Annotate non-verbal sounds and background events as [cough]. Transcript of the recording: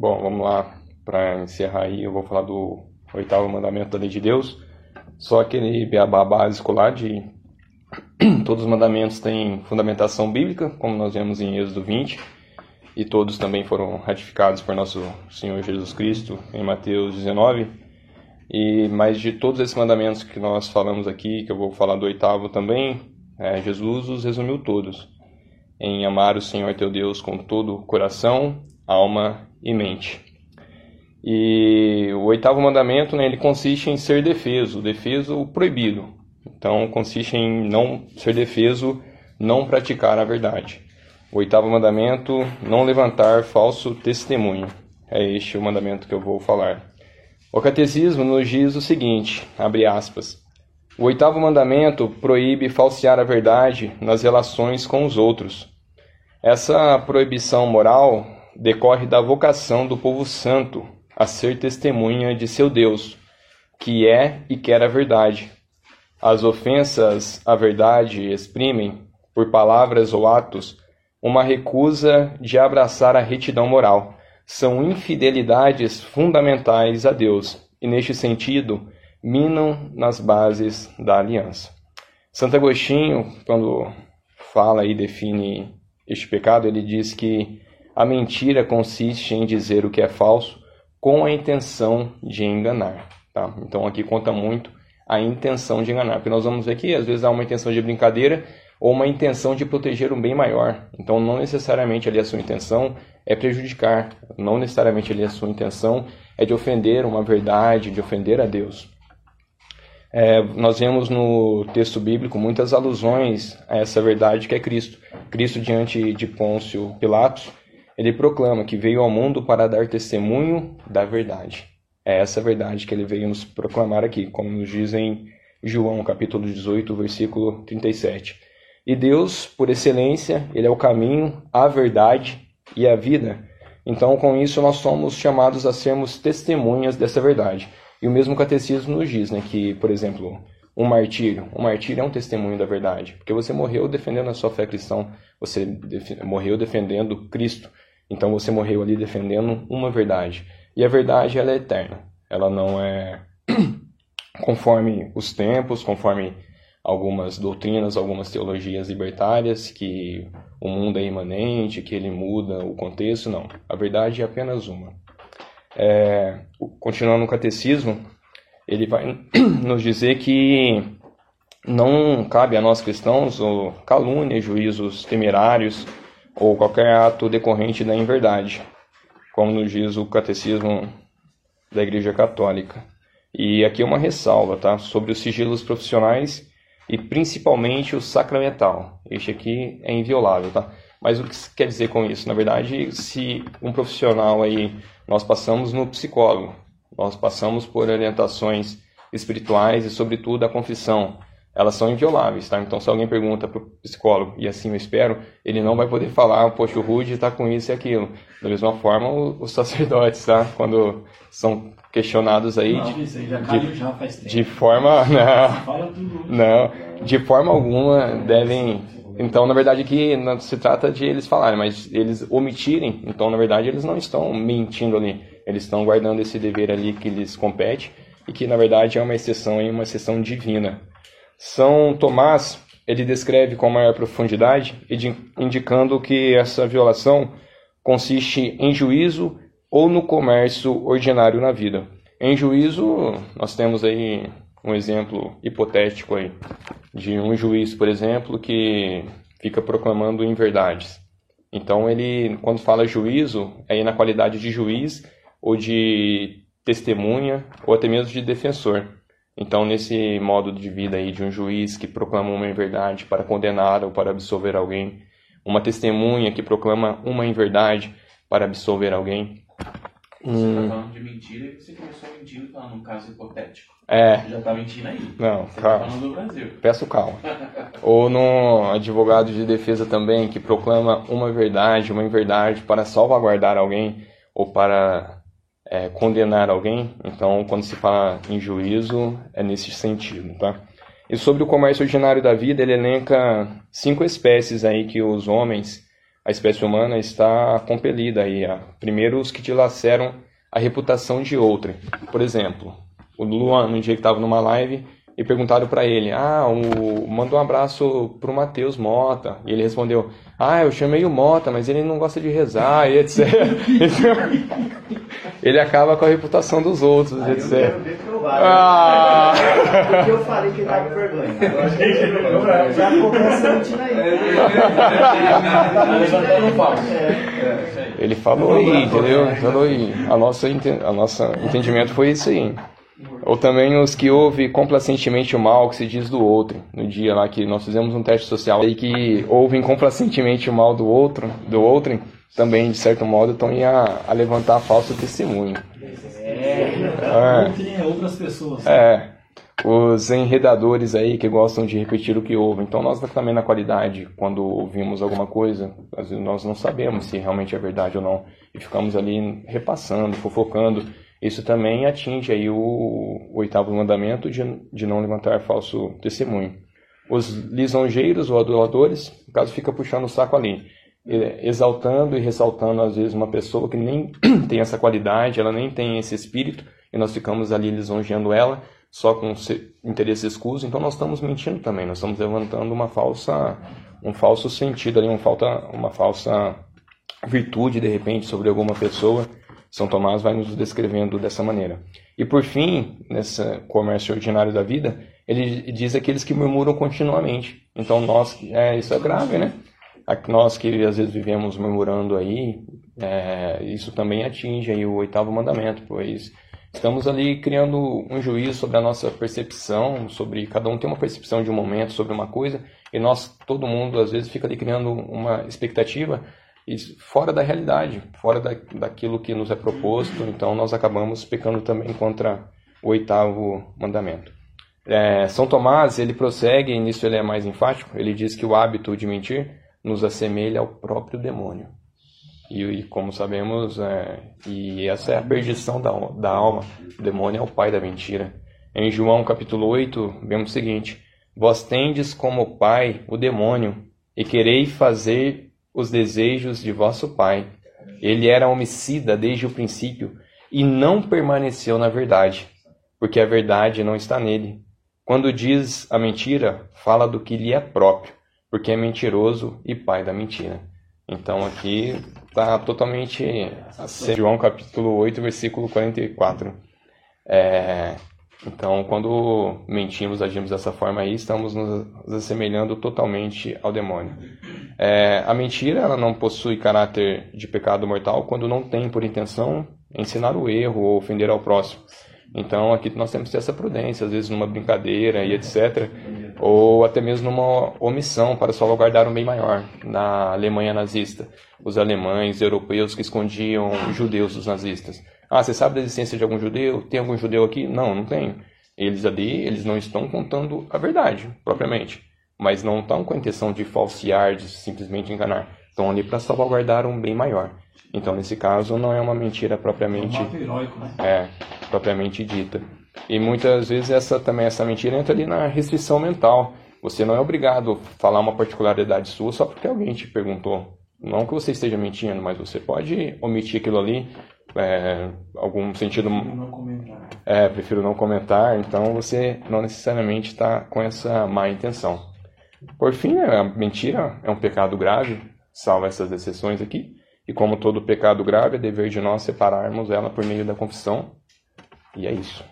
lá para encerrar aí, eu vou falar do oitavo mandamento da lei de Deus. Só aquele beabá básico lá de [clears throat] todos os mandamentos têm fundamentação bíblica, como nós vemos em Êxodo 20, e todos também foram ratificados por nosso Senhor Jesus Cristo em Mateus 19. E mas de todos esses mandamentos que nós falamos aqui, que eu vou falar do oitavo também, é, Jesus os resumiu todos em amar o Senhor teu Deus com todo o coração, alma e mente. E o oitavo mandamento, né, ele consiste em ser defeso, defeso proibido. Então consiste em não ser defeso, não praticar a verdade. O oitavo mandamento, não levantar falso testemunho. É este o mandamento que eu vou falar. O catecismo nos diz o seguinte, abre aspas, o oitavo mandamento proíbe falsear a verdade nas relações com os outros. Essa proibição moral decorre da vocação do povo santo a ser testemunha de seu Deus, que é e quer a verdade. As ofensas à verdade exprimem, por palavras ou atos, uma recusa de abraçar a retidão moral. São infidelidades fundamentais a Deus e, neste sentido, minam nas bases da aliança. Santo Agostinho, quando fala e define este pecado, ele diz que a mentira consiste em dizer o que é falso com a intenção de enganar. Tá? Então aqui conta muito a intenção de enganar, porque nós vamos ver que às vezes há uma intenção de brincadeira ou uma intenção de proteger um bem maior. Então não necessariamente ali a sua intenção é prejudicar, não necessariamente ali a sua intenção é de ofender uma verdade, de ofender a Deus. É, nós vemos no texto bíblico muitas alusões a essa verdade que é Cristo. Cristo, diante de Pôncio Pilatos, ele proclama que veio ao mundo para dar testemunho da verdade. É essa verdade que ele veio nos proclamar aqui, como nos diz em João, capítulo 18, versículo 37. E Deus, por excelência, ele é o caminho, a verdade e a vida. Então, com isso, nós somos chamados a sermos testemunhas dessa verdade. E o mesmo catecismo nos diz, né, que, por exemplo, um martírio, um martírio é um testemunho da verdade, porque você morreu defendendo a sua fé cristã, você def morreu defendendo Cristo, então você morreu ali defendendo uma verdade. E a verdade ela é eterna, ela não é [clears throat] conforme os tempos, conforme algumas doutrinas, algumas teologias libertárias, que o mundo é imanente, que ele muda o contexto, não. A verdade é apenas uma. É, continuando no catecismo, ele vai [clears throat] nos dizer que não cabe a nós cristãos calúnia, juízos temerários ou qualquer ato decorrente da inverdade, como nos diz o catecismo da Igreja Católica. E aqui uma ressalva, tá? Sobre os sigilos profissionais e principalmente o sacramental. Este aqui é inviolável, tá? Mas o que quer dizer com isso? Na verdade, se um profissional aí, nós passamos no psicólogo, nós passamos por orientações espirituais e, sobretudo, a confissão. Elas são invioláveis, tá? Então, se alguém pergunta para o psicólogo, e assim eu espero, ele não vai poder falar, poxa, o Rude está com isso e aquilo. Da mesma forma, os [laughs] sacerdotes, tá? Quando são questionados aí, não, de, já caiu, já faz tempo. de forma, [laughs] não, não, de forma alguma devem então, na verdade, aqui não se trata de eles falarem, mas eles omitirem. Então, na verdade, eles não estão mentindo ali. Eles estão guardando esse dever ali que lhes compete e que, na verdade, é uma exceção e uma exceção divina. São Tomás, ele descreve com maior profundidade, indicando que essa violação consiste em juízo ou no comércio ordinário na vida. Em juízo, nós temos aí um exemplo hipotético aí de um juiz, por exemplo, que fica proclamando inverdades. Então ele, quando fala juízo, é na qualidade de juiz ou de testemunha ou até mesmo de defensor. Então nesse modo de vida aí de um juiz que proclama uma inverdade para condenar ou para absolver alguém, uma testemunha que proclama uma inverdade para absolver alguém, você tá falando de mentira e você começou mentindo tá, num caso hipotético. É. Você já tá mentindo aí. Não, você calma. Tá falando do Brasil. Peço calma. [laughs] Ou no advogado de defesa também, que proclama uma verdade, uma inverdade para salvaguardar alguém ou para é, condenar alguém. Então, quando se fala em juízo, é nesse sentido, tá? E sobre o comércio ordinário da vida, ele elenca cinco espécies aí que os homens a espécie humana está compelida aí a primeiro os que dilaceram a reputação de outrem. Por exemplo, o Luan, no dia que estava numa live, e perguntaram para ele: Ah, o, manda um abraço pro Matheus Mota. E ele respondeu: Ah, eu chamei o Mota, mas ele não gosta de rezar e etc. [laughs] ele acaba com a reputação dos outros, Aí etc. Eu quero ver provar. Ah! Porque eu falei que ele tava com vergonha. Agora já aí. Ele falou aí, entendeu? Falou aí. A nossa, a nossa entendimento foi isso aí. Ou também os que ouvem complacentemente o mal que se diz do outro. No dia lá que nós fizemos um teste social aí que ouvem complacentemente o mal do outro, do outro, também de certo modo estão a, a levantar falso testemunho. É. Outrem é outras pessoas. É, os enredadores aí que gostam de repetir o que ouvem. Então nós também na qualidade, quando ouvimos alguma coisa, às vezes nós não sabemos se realmente é verdade ou não e ficamos ali repassando, fofocando. Isso também atinge aí o, oitavo mandamento de, de não levantar falso testemunho. Os lisonjeiros ou aduladores, no caso, fica puxando o saco ali, exaltando e ressaltando às vezes uma pessoa que nem [clears throat] tem essa qualidade, ela nem tem esse espírito, e nós ficamos ali lisonjeando ela só com se- interesse escuso, então nós estamos mentindo também, nós estamos levantando uma falsa, um falso sentido ali, uma, falta, uma falsa virtude de repente sobre alguma pessoa. São Tomás vai nos descrevendo dessa maneira. E por fim, nesse comércio ordinário da vida, ele diz aqueles que murmuram continuamente. Então nós, é, isso é grave, né? Nós que às vezes vivemos murmurando aí, é, isso também atinge aí o oitavo mandamento, pois estamos ali criando um juízo sobre a nossa percepção, sobre cada um tem uma percepção de um momento sobre uma coisa, e nós, todo mundo às vezes fica ali criando uma expectativa fora da realidade, fora da, daquilo que nos é proposto, então nós acabamos pecando também contra o oitavo mandamento. É, São Tomás, ele prossegue, e nisso ele é mais enfático, ele diz que o hábito de mentir nos assemelha ao próprio demônio. E, e como sabemos, é, e essa é a perdição da, da alma, o demônio é o pai da mentira. Em João capítulo 8, vemos o seguinte, Vós tendes como pai o demônio, e quereis fazer os desejos de vosso pai. Ele era homicida desde o princípio, e não permaneceu na verdade, porque a verdade não está nele. Quando diz a mentira, fala do que lhe é próprio, porque é mentiroso e pai da mentira. Então aqui está totalmente João capítulo 8, versículo 44. É, então, quando mentimos, agimos dessa forma aí, estamos nos assemelhando totalmente ao demônio. É, a mentira ela não possui caráter de pecado mortal quando não tem por intenção ensinar o erro ou ofender ao próximo. Então aqui nós temos que ter essa prudência, às vezes numa brincadeira e etc. Ou até mesmo numa omissão para salvaguardar um bem maior. Na Alemanha nazista, os alemães, europeus que escondiam judeus dos nazistas. Ah, você sabe da existência de algum judeu? Tem algum judeu aqui? Não, não tem. Eles ali, eles não estão contando a verdade, propriamente. Mas não estão com a intenção de falsear, de simplesmente enganar. Estão ali para salvaguardar um bem maior. Então, nesse caso, não é uma mentira propriamente Um ato heróico, né? é, propriamente dita. E muitas vezes essa também essa mentira entra ali na restrição mental. Você não é obrigado a falar uma particularidade sua só porque alguém te perguntou. Não que você esteja mentindo, mas você pode omitir aquilo ali, é, algum sentido. Eu não comentar. É, prefiro não comentar. Então você não necessariamente está com essa má intenção. Por fim, né, a mentira é um pecado grave, salvo essas exceções aqui. E como todo pecado grave, é dever de nós separarmos ela por meio da confissão. E é isso.